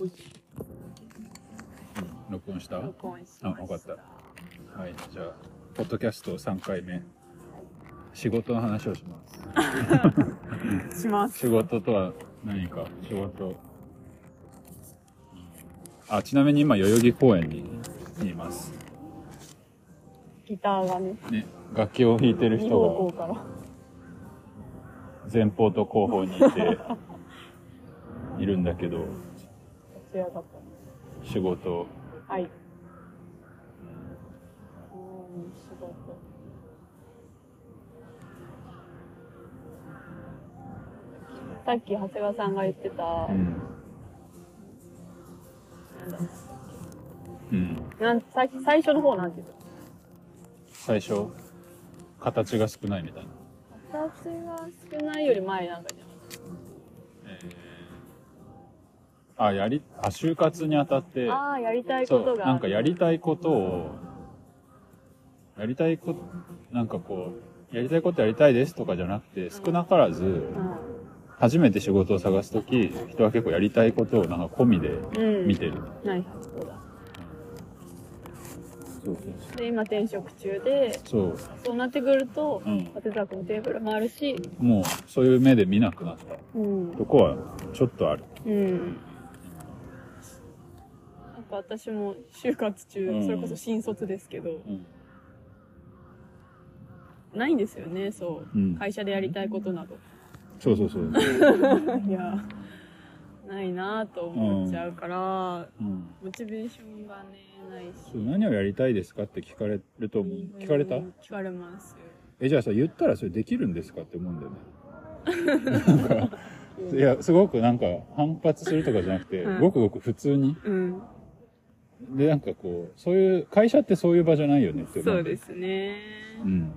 うん録音した？録音しあ。わかった。はい、じゃあ、ポッドキャスト3回目。仕事の話をします。します。仕事とは何か、仕事。あ、ちなみに今、代々木公園にいます。ギターがね、ね、楽器を弾いてる2人が。前方と後方にいて、いるんだけど、立ち上がった。仕事、はい。うん、仕事。さっき長谷川さんが言ってた、うん。なんだうん。なん最初の方なんて言う最初、形が少ないみたいな。の形が少ないより前なんかじゃん。えーあ、やり、あ、就活にあたって、ああ、やりたいことが。なんかやりたいことを、やりたいこと、なんかこう、やりたいことやりたいですとかじゃなくて、少なからず、う初めて仕事を探すとき、人は結構やりたいことをなんか込みでん。うん。見てる。はい、そうだ。そうそうで、今転職中で、そう。そうなってくると、うんのテーブルもあるし、もう、そういう目で見なくなったうん。とこは、ちょっとある。うん。か私も就活中、うんそれこそ新卒ですけど、うん。ないんですよね、そう。うん会社でやりたいことなど。そうそうそう。いや、ないなぁと思っちゃうから、うん。モチベーションがね、ないし。そう何をやりたいですかって聞かれると思う。聞かれた？うん聞かれますよ。え、じゃあさ、言ったらそれできるんですかって思うんだよね。いや、すごくなんか反発するとかじゃなくて、うんごくごく普通に。うん。で、なんかこう、そういう、会社ってそういう場じゃないよねって思そうですね。うん。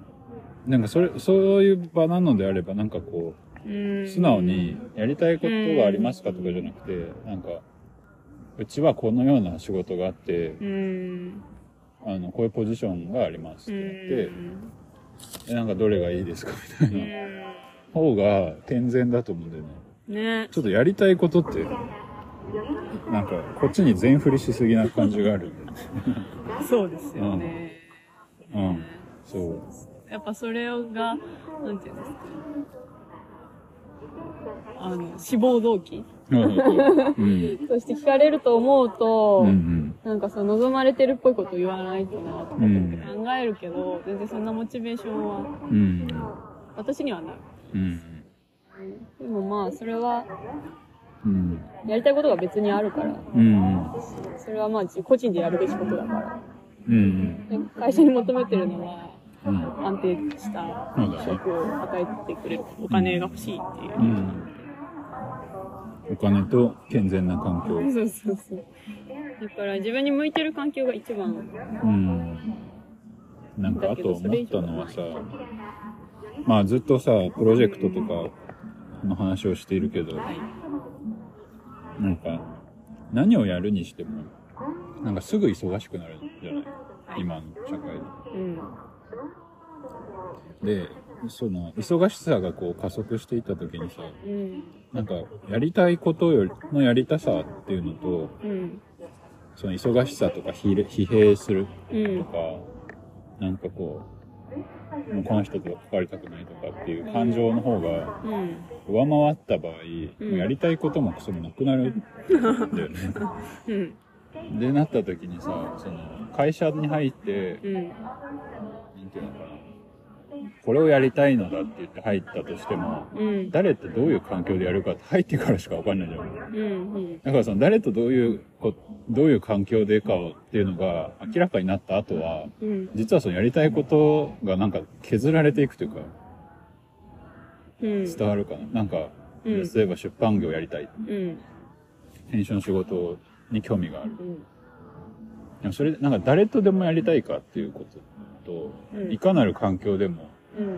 なんかそれ、そういう場なのであれば、なんかこう素直に、やりたいことがありますかとかじゃなくて、なんか、うちはこのような仕事があって、うん。あの、こういうポジションがありますうって言って、なんかどれがいいですかみたいな方が健全だと思うんだよね。ね。ちょっとやりたいことって、なんか、こっちに全振りしすぎな感じがある。そうですよね。うん。そう。やっぱそれが、なんていうんですか。あの、志望動機うん。うん。として聞かれると思うと、うん。なんかその望まれてるっぽいこと言わないとなとかってうん考えるけど、全然そんなモチベーションはうん。私にはない。うん。でもまあそれはうん。やりたいことが別にあるから、うん。それはまあ自個人でやるべきことだから。うん。で会社に求めてるのはうん。安定した職を与えてくれるお金が欲しいっていう。うん。お金と健全な環境。そうそうそう。だから自分に向いてる環境が一番。うん。なんかあと思ったのはさ、まあずっとさ、プロジェクトとかの話をしているけど、はい。なんか、何をやるにしても、なんかすぐ忙しくなるじゃない？今の社会うん。で。で、その、忙しさがこう加速していった時にさ、うん。なんか、やりたいことよりのやりたさっていうのと、うん。その忙しさとか疲弊するうん。とか、なんかこう、もうこの人と関わりたくないとかっていう感情の方がうん。上回った場合、うんもうやりたいこともクソもなくなるんだよね。うん。で、なった時にさ、その、会社に入って、うん。なんていうのかな、これをやりたいのだって言って入ったとしても、うん。誰とどういう環境でやるかって入ってからしかわかんないじゃん。うん。うん。だからその誰とどういうこ、どういう環境でかをっていうのが明らかになった後は、うん。実はそのやりたいことがなんか削られていくというか、うん。伝わるかな。なんか、うん例えば出版業やりたい。うん。編集の仕事に興味がある。うん。でもそれ、なんか誰とでもやりたいかっていうことと、うんいかなる環境でもうん。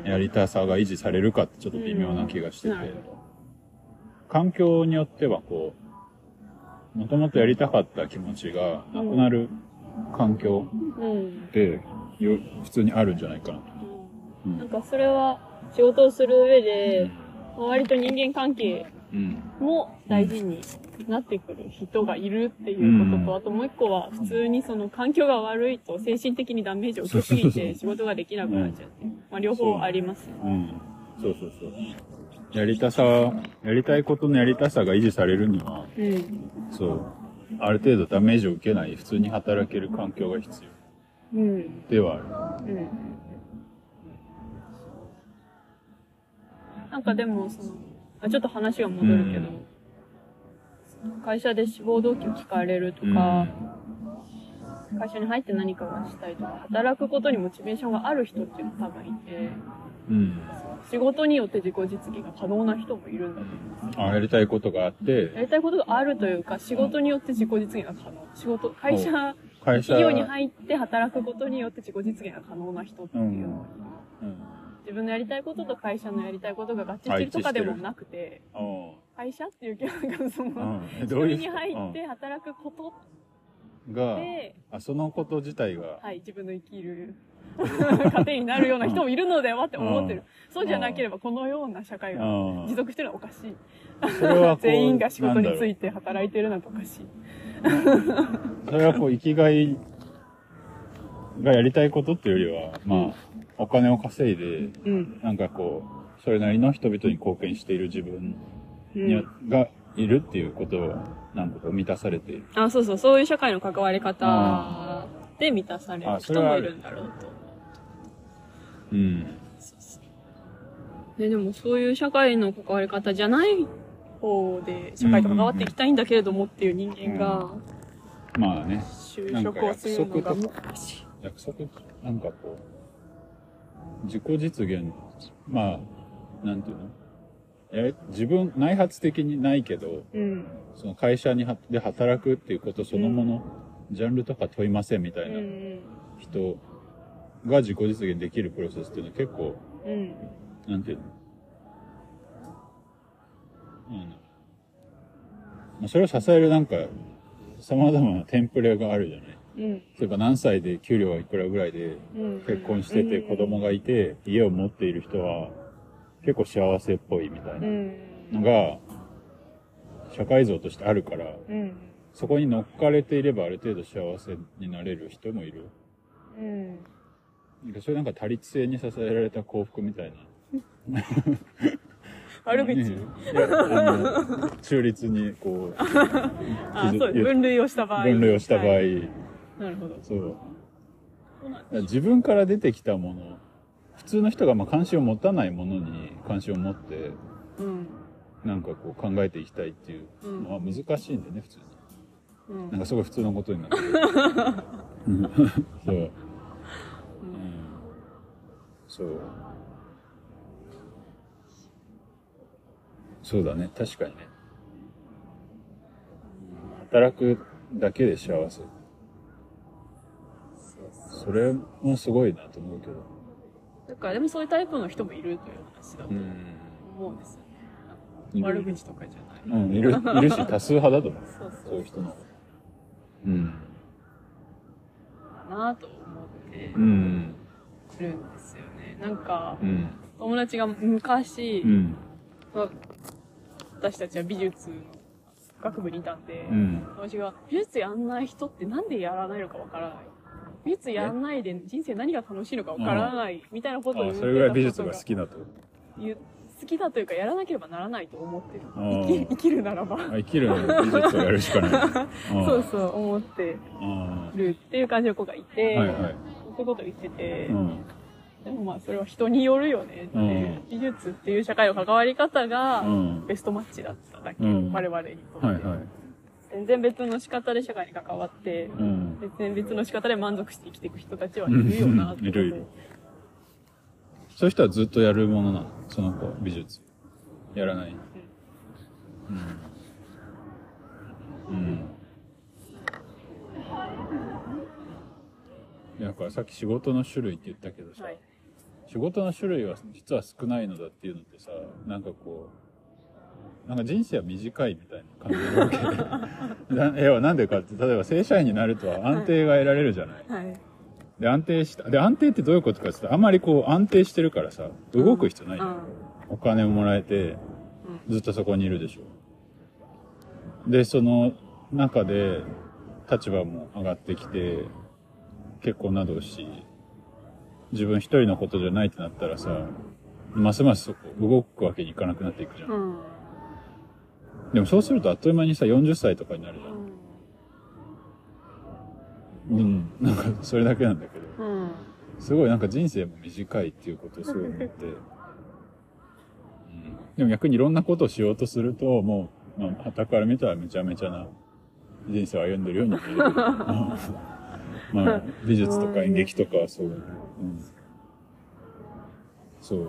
やりたさが維持されるかってちょっと微妙な気がしてて、環境によってはこう、もともとやりたかった気持ちがなくなる環境。ってよ普通にあるんじゃないかなと。うん。なんかそれは仕事をする上で、割と人間関係うん。も大事になってくる人がいるっていうことと、うんあともう一個は普通にその環境が悪いと精神的にダメージを受けすぎて仕事ができなくなっちゃって。まあ両方ありますよ。うん。そうそうそう。やりたさ、やりたいことのやりたさが維持されるには、うん。そう。ある程度ダメージを受けない、普通に働ける環境が必要うん。ではある。うん。なんかでも、その、あちょっと話が戻るけど、会社で志望動機を聞かれるとか、会社に入って何かがしたいとか、働くことにモチベーションがある人っていうのが多分いて、うん。仕事によって自己実現が可能な人もいるんだと思うんですよ。あ、やりたいことがあって。や、りたいことがあるというか、仕事によって自己実現が可能。仕事、会社、会社、企業に入って働くことによって自己実現が可能な人っていう。のは、うん。自分のやりたいことと会社のやりたいことが合致してるとかでもなくて、おう会社っていうなんかその、うん。そ どうに入って働くことうんが、で、あ、そのこと自体が、はい、自分の生きる 糧になるような人もいるのではって思ってる。そうじゃなければこのような社会がうん持続してるのはおかしい。それはこう 全員が仕事について働いてるなんておかしい。それはこう、生きがいがやりたいことっていうよりは、まあ、お金を稼いで、うん。なんかこう、それなりの人々に貢献している自分がいるっていうことを、なんかこう満たされている。あ、そうそう、そういう社会の関わり方で満たされる人もいるんだろうと。うん。ね、でもそういう社会の関わり方じゃない方で社会と関わっていきたいんだけれどもっていう人間がまあね、就職をするのが難しい。約束、なんかこう、自己実現、まあ、なんていうの？え自分、内発的にないけど、うん。その会社にはで働くっていうことそのもの、ジャンルとか問いませんみたういな、ん。人が自己実現できるプロセスっていうのは結構、うん。なんていうの？うん。まあ、それを支えるなんか、様々なテンプレがあるじゃない？うん。例えば何歳で給料はいくらぐらいでうん。結婚してて子供がいて家を持っている人は結構幸せっぽいみたいなうん。のが社会像としてあるからうん。そこに乗っかれていればある程度幸せになれる人もいる。うん。なんかそれなんか多律性に支えられた幸福みたいな。悪口？ねいや、あの、中立にこう、あ、そう、分類をした場合。分類をした場合、はいなるほど。そう。自分から出てきたもの、普通の人がまあ関心を持たないものに関心を持って、うん。なんかこう考えていきたいっていうのは難しいんでね、普通に。うんなんかすごい普通のことになってる。うん そう。うん。そう。そうだね、確かにね。働くだけで幸せ。それもすごいなと思うけど。だからでもそういうタイプの人もいるという話だとうん。思うんですよね。いる悪口とかじゃない。うん、いる、いるし、多数派だと思う。そうそうそういう人の。うん。かなと思ってうん。るんですよね。なんか、うん。友達が昔、うん。まあ私たちは美術の学部にいたんで、うん。友達が美術やんない人ってなんでやらないのかわからない。美術やんないで人生何が楽しいのかわからないみたいなことを言ってたあそれぐらい美術が好きだと。好きだというかやらなければならないと思ってる。生き生きるならば。あ生きる美術をやるしかない。そうそう思ってあるっていう感じの子がいて、はいはい。そういうこと言ってて、うん。でもまあそれは人によるよねって、うん美術っていう社会の関わり方がうん。ベストマッチだっただけ、うん我々にとって、はいはい。全然別の仕方で社会に関わって、うん。全然別の仕方で満足して生きていく人たちはいるよなっているいるそういう人はずっとやるものなの？その子、美術。やらない？うん。うん。いやだからさっき仕事の種類って言ったけどさ、はい仕事の種類は実は少ないのだっていうのってさ、なんかこう、なんか人生は短いみたいな感じなわけな要はなんでかって、例えば正社員になると安定が得られるじゃない。はいで、安定した。で、安定ってどういうことかって言ったら、あんまりこう安定してるからさ、動く必要ないじゃん。お金をもらえて、ずっとそこにいるでしょ。で、その中で立場も上がってきて、結婚などをし、自分一人のことじゃないってなったらさ、ますますそこ動くわけにいかなくなっていくじゃん。うん。でもそうするとあっという間にさ、40歳とかになるじゃん。うん。なんかそれだけなんだけど。うん。すごいなんか人生も短いっていうことをすごい思って。うん、でも逆にいろんなことをしようとすると、もう、まあ、旗から見たらめちゃめちゃな人生を歩んでるように見える。まあ、美術とか演劇とかはそう。うん。そう。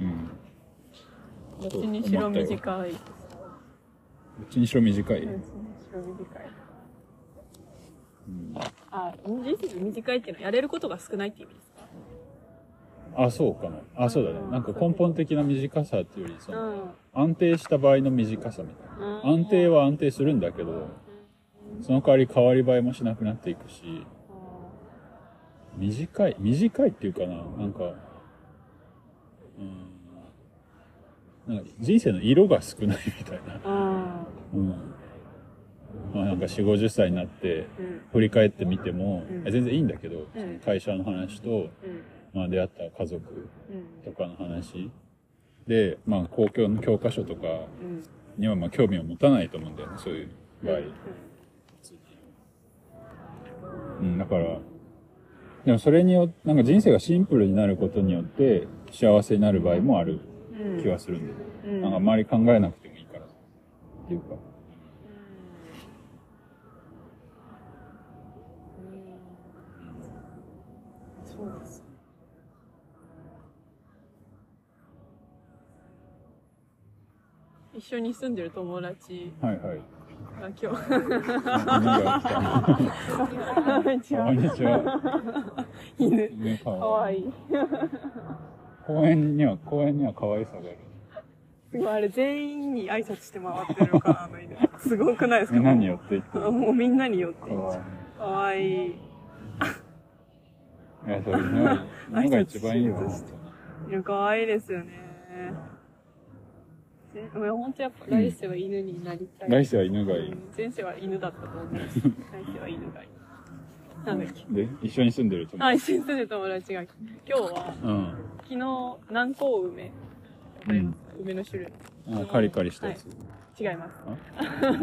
うん。どっちにしろ短い。どっちにしろ短い。どっちにしろ短い。うんあ、人生短いっていうのはやれることが少ないって意味ですか？あ、そうかな。あ、そうだね。なんか根本的な短さっていうより、その、うん。安定した場合の短さみたいな。安定は安定するんだけど、その代わり変わり映えもしなくなっていくし、短い、短いっていうかな、なんか、うん、なんか人生の色が少ないみたいな。あうん。まあなんか4、50歳になって。振り返ってみても、うん全然いいんだけど、うん会社の話と、うん。まあ出会った家族うん。とかの話で、まあ公共の教科書とかうん。にはまあ興味を持たないと思うんだよね、そういう場合。うん、だから、でもそれによって、なんか人生がシンプルになることによって幸せになる場合もあるうん。気はするんだよね。うん。なんかあんまり考えなくてもいいから。っていうか。そうです。一緒に住んでる友達はいはい。が今日、こんにちはこん。にちは。犬。かわいい。公園には、公園には可愛さがある。すごい、あれ全員に挨拶して回ってるのかな、あの犬。すごくないですか？みんなに寄っていってる。もうみんなによって。かわいい。かわいい。いや、そういうのが、一番いいわ、挨拶本犬かわいいですよね。ぜ本当やっぱ来世は犬になりたい。来世は犬がいい。うん前世は犬だったと思うし、来世は犬がいい。なんだっけ？で、一緒に住んでるとあ、一緒に住んでる友達が、今日は、うん。昨日、南高梅。わかります梅の種類。あカリカリしたやつ。違いま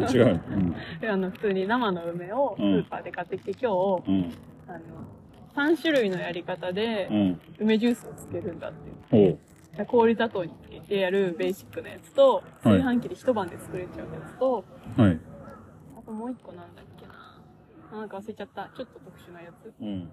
す。違う。うん。で あの、普通に生の梅をスーパーで買ってきて、今日、うん。あの、3種類のやり方でうん。梅ジュースをつけるんだっていう。おう。氷砂糖につけてやるベーシックなやつと、はい炊飯器で一晩で作れちゃうやつと、はい。あともう一個なんだっけ？な。んか忘れちゃった。ちょっと特殊なやつ。うん。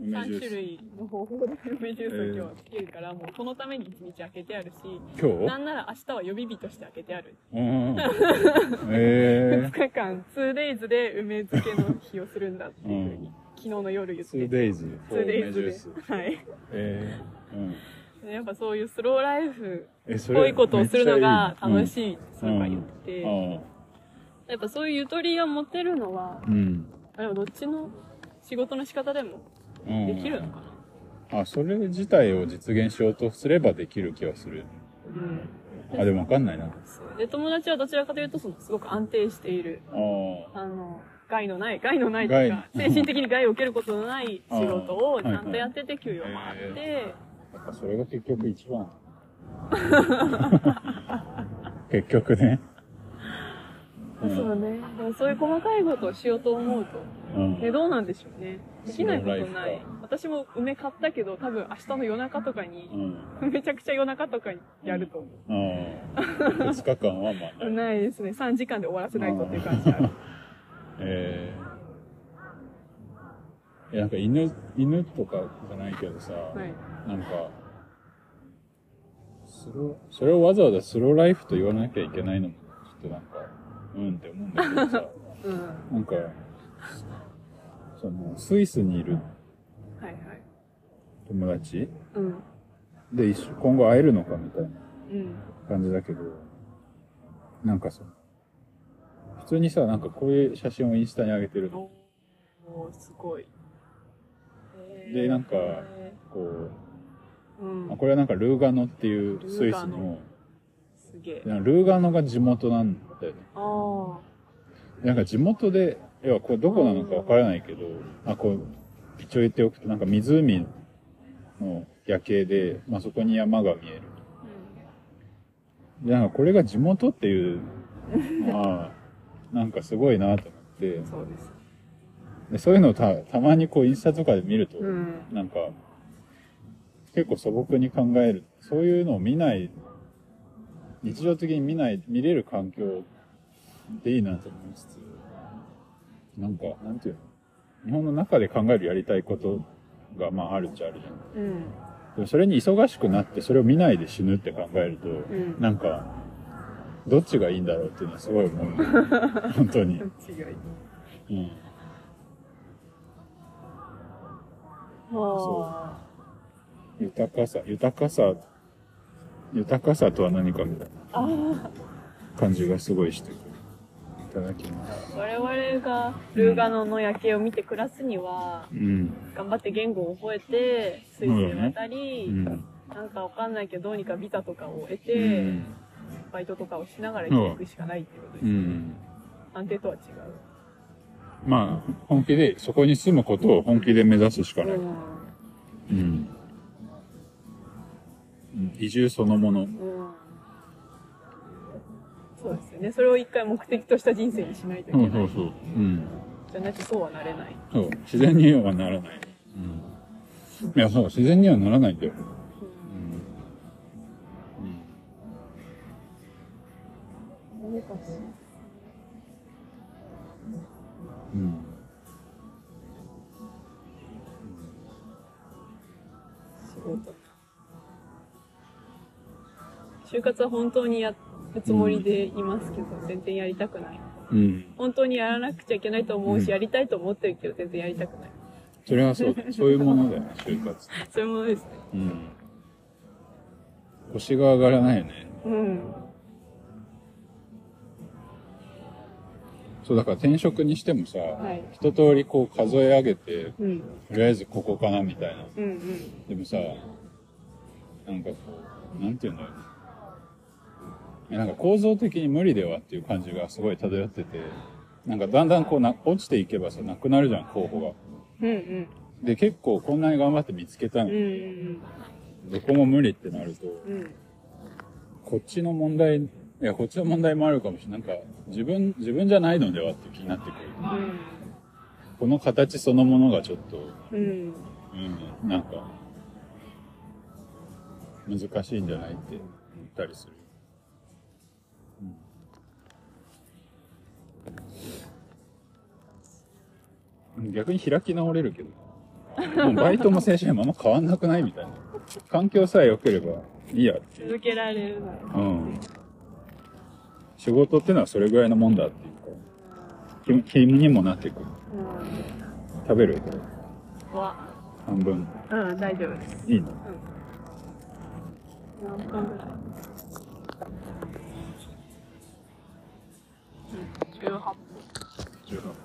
梅ジュ3種。類の方法で梅ジュースを今日はつけるから、もうそのために1日開けてあるし、今日？なんなら明日は予備日として開けてある。うん。え2日間、2days で梅漬けの日をするんだっていうふうに、昨日の夜言っー。てて。2days for 梅 2days で。はい。えー。うん。やっぱそういうスローライフっぽいことをするのが楽い。しいその子は言ってて、うん。やっぱそういうゆとりが持てるのは、うん。あでもどっちの仕事の仕方でもうん。できるのかな。あ、それ自体を実現しようとすればできる気はする。うん。あ、でもわかんないな。で、友達はどちらかというと、その、すごく安定している、ああ。あの、害のない、害のないというか、害精神的に害を受けることのない仕事をちゃんとやってて給与もあって、やっぱそれが結局一番。結局ね。うんそうね。そういう細かいことをしようと思うと、うん。え、どうなんでしょうね。できないことない。私も梅買ったけど、多分明日の夜中とかうに、ん。めちゃくちゃ夜中とかにやると思うん。二日間はまあう。ない。ないですね。3時間で終わらせないとっていう感じある。えー。え、なんか犬、犬とかじゃないけどさ、はい。なんか、スロー、それをわざわざスローライフと言わなきゃいけないのも、ちょっとなんか、うんって思うんだけどさ、うん。なんか、その、スイスにいるはいはい。友達うん。で一緒、今後会えるのかみたいなうん。感じだけど、なんかさ、普通にさ、なんかこういう写真をインスタに上げてるの。おー、すごい。えでなんかえこーうんう、あ。これはなんかルーガノっていうスイスのすげえ。ルーガノが地元なんだよね。あなんか地元で、要はこれどこなのかわからないけど、あ、こう、一応言っておくと、なんか湖の夜景で、まあそこに山が見える。あ。で、なんかこれが地元っていう のは、なんかすごいなと思ってうん。、そうです。でそういうのをたたまにこうインスタとかで見ると、うん。なんか、結構素朴に考える。そういうのを見ない、日常的に見ない、見れる環境でいいなと思いつつ、なんか、なんていうの日本の中で考えるやりたいことが、まああるっちゃあるじゃん。うん。でもそれに忙しくなって、それを見ないで死ぬって考えると、んなんか、どっちがいいんだろうっていうのはすごい思う。本当に。違い。うん。は豊かさ、豊かさ、豊かさとは何かみたいな感じがすごいして。いただきます。あ。我々がルーガノの夜景を見て暮らすには、うん。頑張って言語を覚えて、スイスに渡り、うん。なんかわかんないけど、どうにかビザとかを得うて、ん。バイトとかをしながら生きていくしかないっていうことです。うん。安定とは違う。まあ、本気で、そこに住むことを本気で目指すしかない。うん。うん。うん移住そのもの。うん。そうですよね。それを一回目的とした人生にしないといけない。そうそうそう。うん。じゃないとそうはなれない。そう。自然にはならない。うん。いや、そう。自然にはならないんだよ。うん。難しい。就活は本当にやるつもりでいますけど、全然やりたくない。うん。本当にやらなくちゃいけないと思うし、うんやりたいと思ってるけど、全然やりたくない。それはそうだ。そういうものだよね、就活。そういうものですね。うん。腰が上がらないよね。うん。そう、だから転職にしてもさ、はい。一通りこう数え上げて、うん。とりあえずここかなみたいな。うんうん。でもさ、なんかこう、なんていうんだろうなんか構造的に無理ではっていう感じがすごい漂ってて、なんかだんだんこうな、落ちていけばさ、なくなるじゃん、候補が。うんうん。で、結構こんなに頑張って見つけたのうんうんどこも無理ってなると、うん。うん。こっちの問題、いや、こっちの問題もあるかもしれない。なんか、自分、自分じゃないのではって気になってくる。この形そのものがちょっと、うん。うん。うん、なんか、難しいんじゃないって言ったりする。逆に開き直れるけど。もうバイトも正社員もあんま変わんなくないみたいな。環境さえ良ければいいやって。続けられる。うん。仕事ってのはそれぐらいのもんだっていうか、気気にもなってくる。食べるうん。わ。半分。うん、大丈夫です。いいの？何分ぐらい？うん、18分。18分。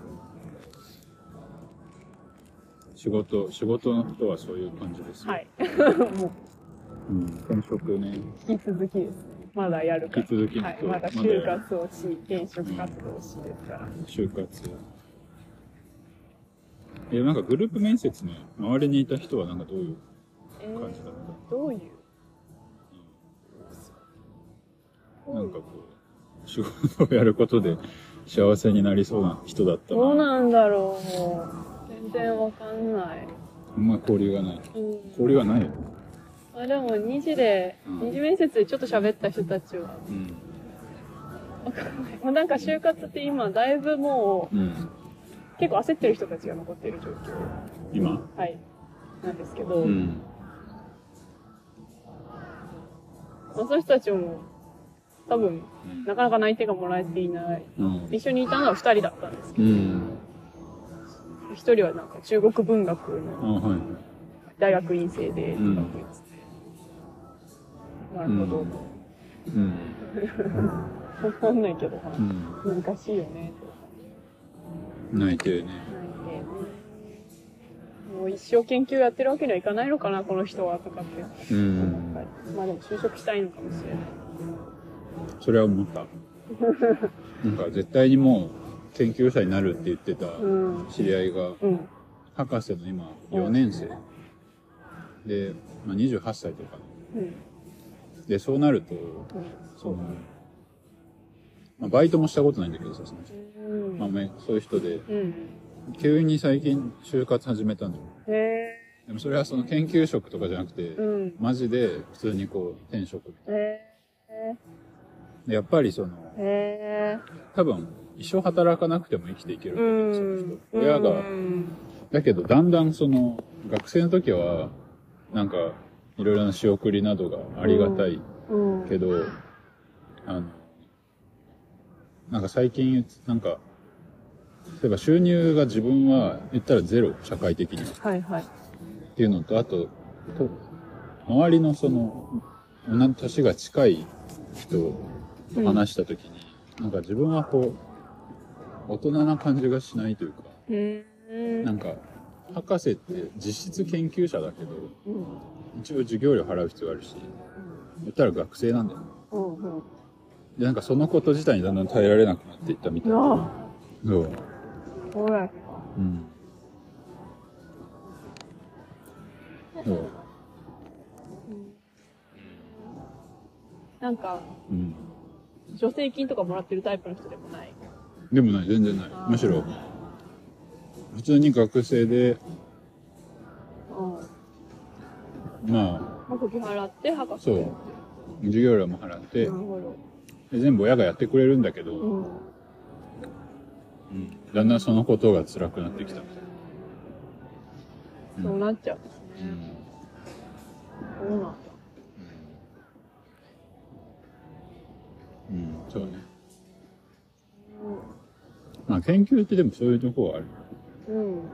仕事、仕事の人はそういう感じですよ。はい。もう、うん。転職ね。引き続きですね。まだやるから。引き続きはい。そうまだ就活をし、転職活動をしですから。就活。え、なんかグループ面接の周りにいた人はなんかどういうえ感じだっー、どういう？たなんかこう、仕事をやることで幸せになりそうな人だったどうな。なんだろう。全然わかんない。あんま交流がない。うん。交流がないよ。あでも、二次で、うん二次面接でちょっと喋った人たちは、うん。わかんない。もうなんか就活って今、だいぶもうん。う、結構焦ってる人たちが残ってる状況。今？はい。なんですけど、うん。まあ、その人たちも、多分、うんなかなか内定がもらえていない。うん。一緒にいたのは二人だったんですけうん。ど、一人はなんか中国文学あ、のはい。大学院生で、とかうん言ってて、なるほど。うん。わかんないけど、うん。難しいよね、と。内定ね。なんで、もう一生研究やってるわけにはいかないのかな、この人は、とかって。うん。まあでも就職したいのかもしれない。それは思った。なんか絶対にもう研究者になるって言ってたうん。知り合いが、うん。博士の今4年生。で、まあ、28歳とか。うん。で、そうなると、その、まあ、バイトもしたことないんだけどさ、その人。うん。まあ、めそういう人で、うん。急に最近就活始めたのよ。でもそれはその研究職とかじゃなくて、うん。マジで普通にこう転職。へでやっぱりその。多分一生働かなくても生きていけるうそのん。人。親がう、ん。だけどだんだんその、学生の時は、なんか、いろいろな仕送りなどがありがたいうん。けど、あの、なんか最近、なんか、例えば収入が自分は言ったらゼロ、社会的には。はいはい。っていうのと、あと、と周りのその、同じ年が近い人と話したときに、なんか自分はこう、大人な感じがしないというか、うん。なんか、博士って実質研究者だけど、うん。一応授業料払う必要あるし、言ったら学生なんだよね。うん。うん。で、なんかそのこと自体にだんだん耐えられなくなっていったみたいな。あそう。あ、ほら。うん。そう。なんか、うん。助成金とかもらってるタイプの人でもない。でもない、全然ない。むしろ、普通に学生で、うん。まあ、まあ、時払って、博士。そう。授業料も払って。で全部親がやってくれるんだけど、うん。うんだんだんそのことが辛くなってきた。そうなっちゃうんですね。そうなんだ。うん。うん、そうね。まあ研究ってでもそういうとこはある。うん。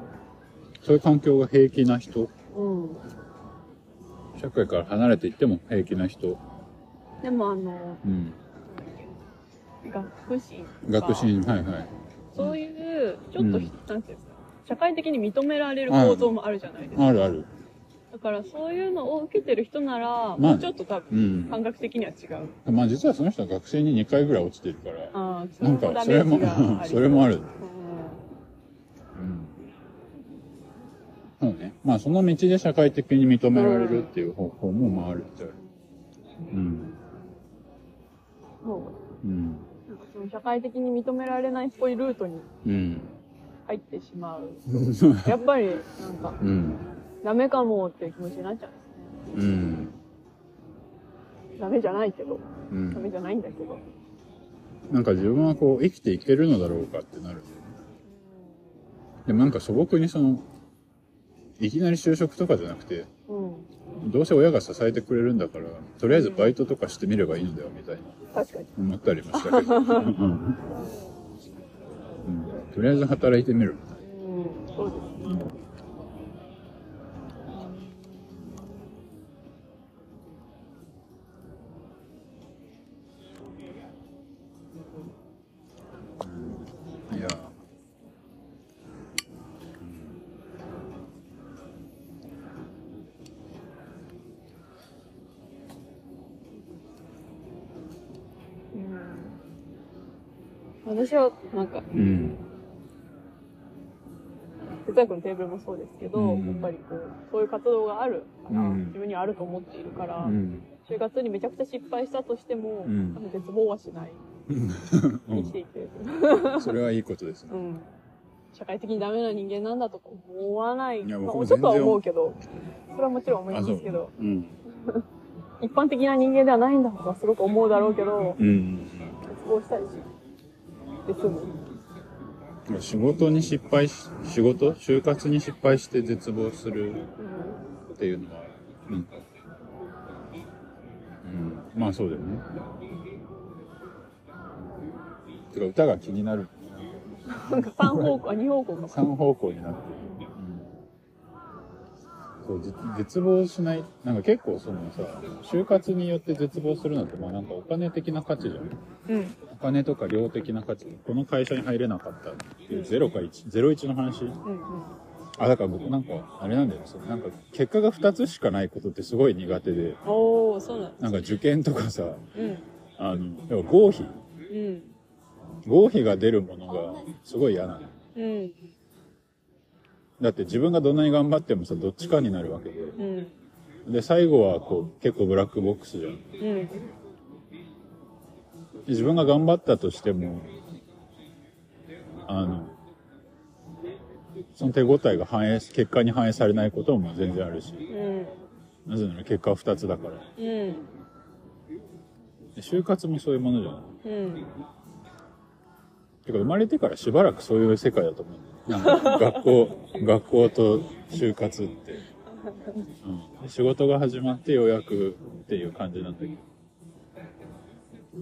そういう環境が平気な人、うん。社会から離れていっても平気な人、でもあの、うん。学士。学。信、はいはい。そういう、ちょっと、うんなんていうんですか。社会的に認められる構造もあるじゃないですか。あるある。だからそういうのを受けてる人なら、まあもうちょっと多う分、ん。感覚的には違う。まあ実はその人は学生に2回ぐらい落ちてるから、なんれもダかそれもそれもある。ううん。そうね。まあその道で社会的に認められるっていう方法もまああるっちゃある。うん。ん。もうん。う、なんかその社会的に認められないっぽいルートにうん。入ってしまう。やっぱり、なんか、うん。ダメかもっていう気持ちになっちゃうんですね。うん。ダメじゃないけど、うん。ダメじゃないんだけど。なんか自分はこう生きていけるのだろうかってなるんだよね。でもなんか素朴にその、いきなり就職とかじゃなくて、うん。どうせ親が支えてくれるんだから、とりあえずバイトとかしてみればいいのだよみたいな確かに。思ったりもしたけど。うんうんとりあえず働いてみるみたいうん、そうですね。な。いや。うん。私は、なんか、うん。哲学のテーブルもそうですけど、うんやっぱりこう、そういう活動があるから、うん自分にはあると思っているから、うん。就活にめちゃくちゃ失敗したとしても、うん絶望はしない。生きていける。それはいいことですね。うん。社会的にダメな人間なんだとか思わない。いやまあ、ちょっとは思うけど、それはもちろん思いますけど、うん。一般的な人間ではないんだとかすごく思うだろうけど、うん。絶望したりし、で済む。仕事に失敗し、仕事？就活に失敗して絶望するうん。っていうのは、なんか、うん、まあそうだよね。てか歌が気になる。なんか三方向、あ、二方向かも。三方向になってる。うん、そう、絶絶望しない。なんか結構そのさ、就活によって絶望するのって、まあなんかお金的な価値じゃん。うん。お金とか量的な価値。この会社に入れなかったっていう0か1、01の話。うん。うん。あ、だから僕なんか、あれなんだよね。そのなんか、結果が2つしかないことってすごい苦手で、おー、そうなんなんか受験とかさ、うん。あの、要は合否。うん。合否が出るものがすごい嫌なの。うん。だって自分がどんなに頑張ってもさ、どっちかになるわけで。うん。で、最後はこう、結構ブラックボックスじゃん。うん。自分が頑張ったとしても、あの、その手応えが反映、結果に反映されないことも全然あるし、うん。なぜなら結果は二つだから。うん。で就活もそういうものじゃない？うん。てか生まれてからしばらくそういう世界だと思う。学校、学校と就活って。うんで仕事が始まってようやくっていう感じなんだけど。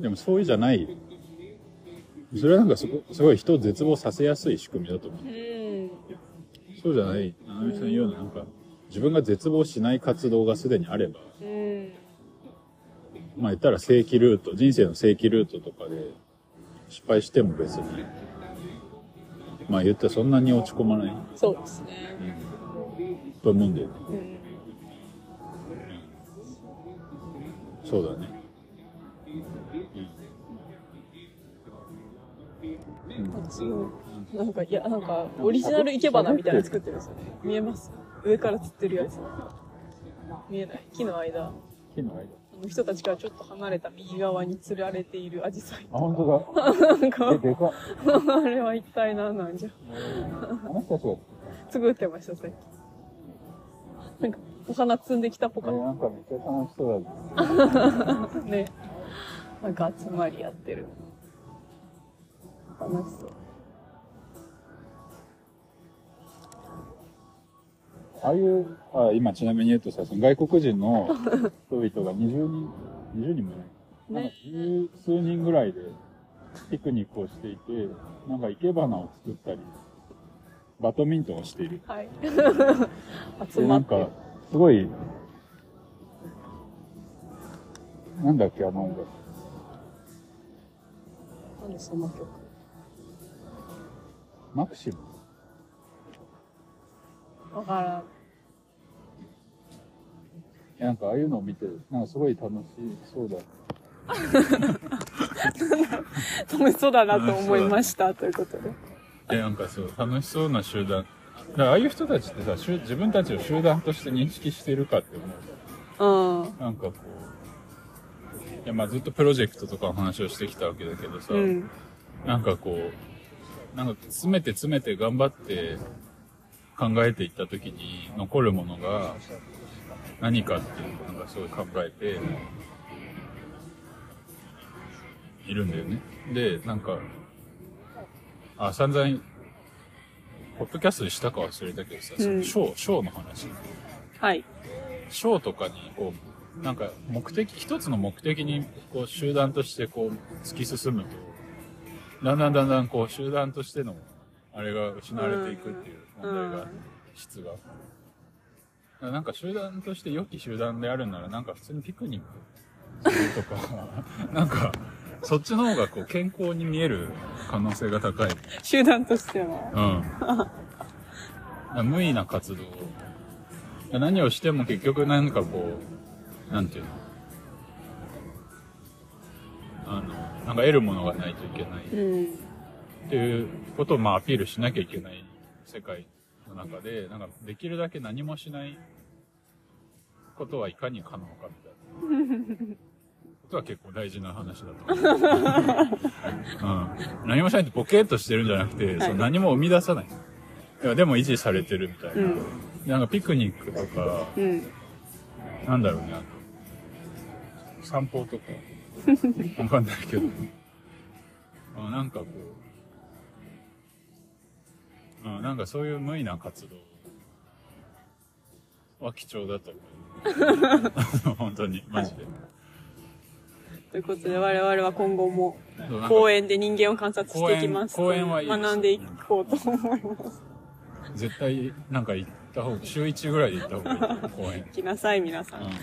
でもそういうじゃない。それはなんかすごすごい人を絶望させやすい仕組みだと思う。うん。そうじゃない、あの人の言うようななんか、自分が絶望しない活動がすでにあれば、うん。まあ言ったら正規ルート、人生の正規ルートとかで失敗しても別に、まあ言ったらそんなに落ち込まないそうですね。と思うんだよね。うん。そうだね。なん。なんか、いや、なんか、オリジナル生け花みたいなの作ってるんですよね。見えます？上から釣ってるやつ。見えない？木の間。木の間。あの人たちからちょっと離れた右側に釣られているアジサイ。あ、本当だ。なんか、え、でかっ。あれは一体何なんじゃ。あの人たちが、作ってました、さっき。なんか、お花摘んできたっぽえかっなんかめっちゃ楽しそうだ。た。ね。なんか集まりやってる。楽しそう。ああいう、あ今ちなみに言うとさ、その外国人の人々が20人、20人もいなんか十数人ぐらいでピクニックをしていて、なんか生け花を作ったり、バドミントンをしている。はい。集で。なんか、すごい、なんだっけ、あの音楽。なんでその曲？マクシム。わからん。いやなんかああいうのを見て、なんかすごい楽しそうだ。楽しそうだなと思いました、ということで。で、なんかそう、楽しそうな集団。だからああいう人たちってさ、集自分たちを集団として認識してるかって思ううん。と、なんかこう、いやまあずっとプロジェクトとかの話をしてきたわけだけどさ、うん。なんかこう、なんか詰めて詰めて頑張って考えていった時に残るものが何かっていうのがすごい考えているんだよね。で、なんか、あ、散々、ポッドキャストでしたか忘れたけどさ、そのショー、ショーの話。はい。ショーとかに、こう、なんか目的、一つの目的に、こう、集団としてこう、突き進むと、だんだんだんだんこう、集団としての、あれが失われていくっていう問題が、質が。なんか集団として良き集団であるなら、なんか普通にピクニックするとか、なんか、そっちの方がこう、健康に見える可能性が高い。集団としては。うん。無意な活動。何をしても結局なんかこう、なんていうの？あの、なんか得るものがないといけないうん。っていうことをまあアピールしなきゃいけない世界の中で、なんかできるだけ何もしないことはいかに可能かみたいな。ことは結構大事な話だと思う。うん。何もしないってボケーっとしてるんじゃなくて、その何も生み出さない。いやでも維持されてるみたいな。うんでなんかピクニックとか、うん。なんだろうね、散歩とか、わかんないけど、あなんかこう、あなんかそういう無意な活動は貴重だと思う。本当に、マジで。ということで、我々は今後も公園で人間を観察していきます公園はいいです学んでいこうと思います。絶対、なんか行った方が、週1ぐらいで行った方がいい、公園。来なさい、皆さん。うはい。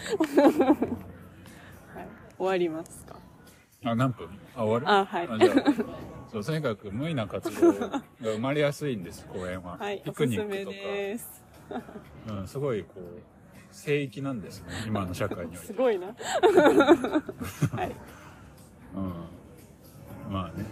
終わりますか？ん。あ、何分？あ、終わる？あはいそう、とにかく無意な活動が生まれやすいんです、公園は。はい、ピクニックとか。です。うん、すごいこう、聖域なんですよね今の社会において。すごいな。はい、うん、まあね。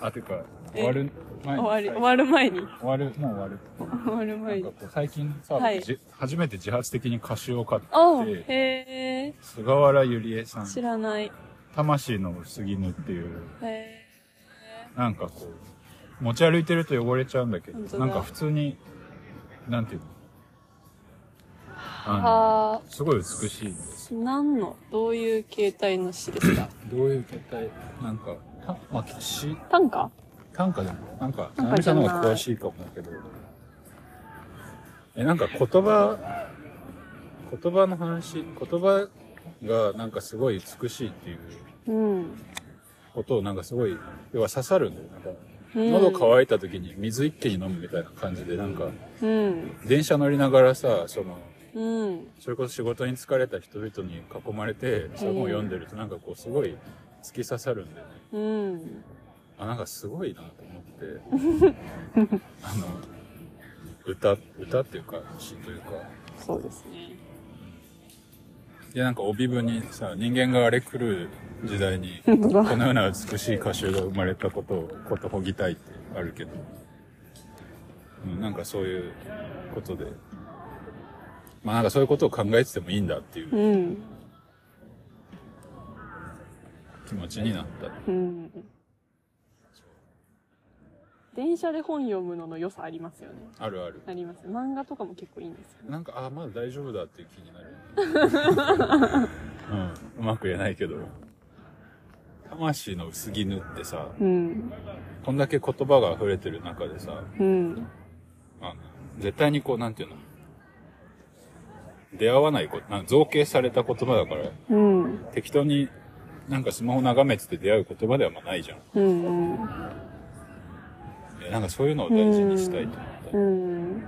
あてか終わる前に。終わ終わる前に。終わるもう終わる。終わる前に。最近さ、はい、初めて自発的に歌詞を買って菅原ゆりえさん。知らない。魂の薄絹っていう。なんかこう持ち歩いてると汚れちゃうんだけどなんか普通になんていうの？はすごい美しいんです。あ、何の、どういう形態の詩ですか？どういう形態？なんか、たまあ、詩、短歌？短歌でも、なんか、短なみさんの方が詳しいかもだけど、え、なんか言葉、言葉の話、言葉がなんかすごい美しいっていううん。ことをなんかすごい、要は刺さるんだよ。なんか、うん。喉乾いた時に水一気に飲むみたいな感じで、なんか、うん。電車乗りながらさ、その、うん。それこそ仕事に疲れた人々に囲まれて、そういう本を読んでるとなんかこうすごい突き刺さるんだよね。うん。あ、なんかすごいなと思って、あの、歌、歌っていうか、詩というか、そうですね。で、なんか帯文にさ、人間があれ来る時代に、このような美しい歌集が生まれたことを、ことほぎたいってあるけど、うん、なんかそういうことで、まあなんかそういうことを考えててもいいんだっていううん。気持ちになった。うん。電車で本読むのの良さありますよね。あるある。あります。漫画とかも結構いいんですよね。なんか、あ、まだ大丈夫だっていう気になる。うん、うまく言えないけど。魂の薄絹ってさ、うん。こんだけ言葉が溢れてる中でさ、うん。あの絶対にこう、なんていうの？出会わないこと、なんか造形された言葉だから、うん。適当になんかスマホ眺めてて出会う言葉ではまあないじゃん。うん。いやなんかそういうのを大事にしたいと思った。うん。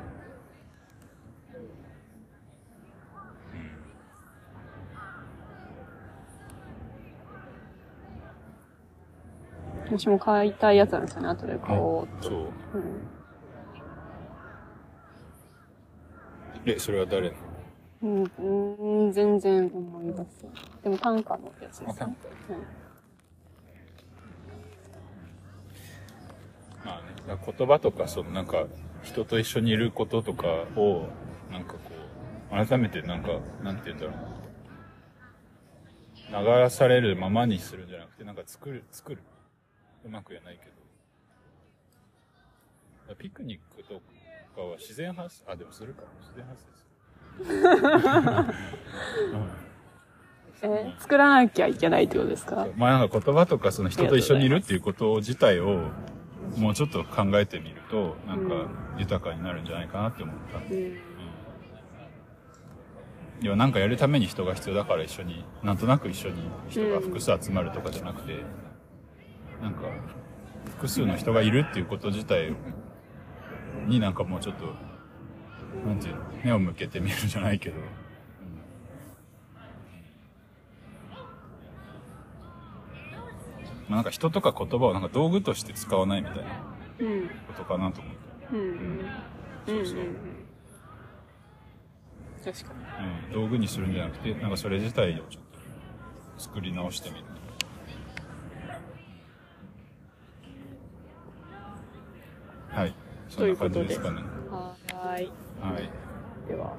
私も買いたいやつなんですよね。後で買おうっと。そう。うん。え、それは誰の？うん、うん、全然思い出せない。でも短歌のやつですね。まあね、言葉とか、そのなんか、人と一緒にいることとかを、なんかこう、改めてなんか、なんて言うんだろうな。流されるままにするんじゃなくて、なんか作る、作る。うまく言えないけど。ピクニックとかは自然発生、あ、でもするか。自然発生する。う んえ、作らなきゃいけないってことですか？まあなんか言葉とかその人と一緒にいるっていうこと自体をもうちょっと考えてみるとなんか豊かになるんじゃないかなって思った。うん。要はなんかやるために人が必要だから一緒に、なんとなく一緒に人が複数集まるとかじゃなくて、なんか複数の人がいるっていうこと自体になんかもうちょっと、なんていうの、目を向けてみるじゃないけど、まあなんか人とか言葉をなんか道具として使わないみたいなうん。ことかなと思って。うん。うん。そうそううん確かうん、道具にするんじゃなくて、なんかそれ自体をちょっと作り直してみる。はい。そんな感じですかね。に。はーい。はい。では。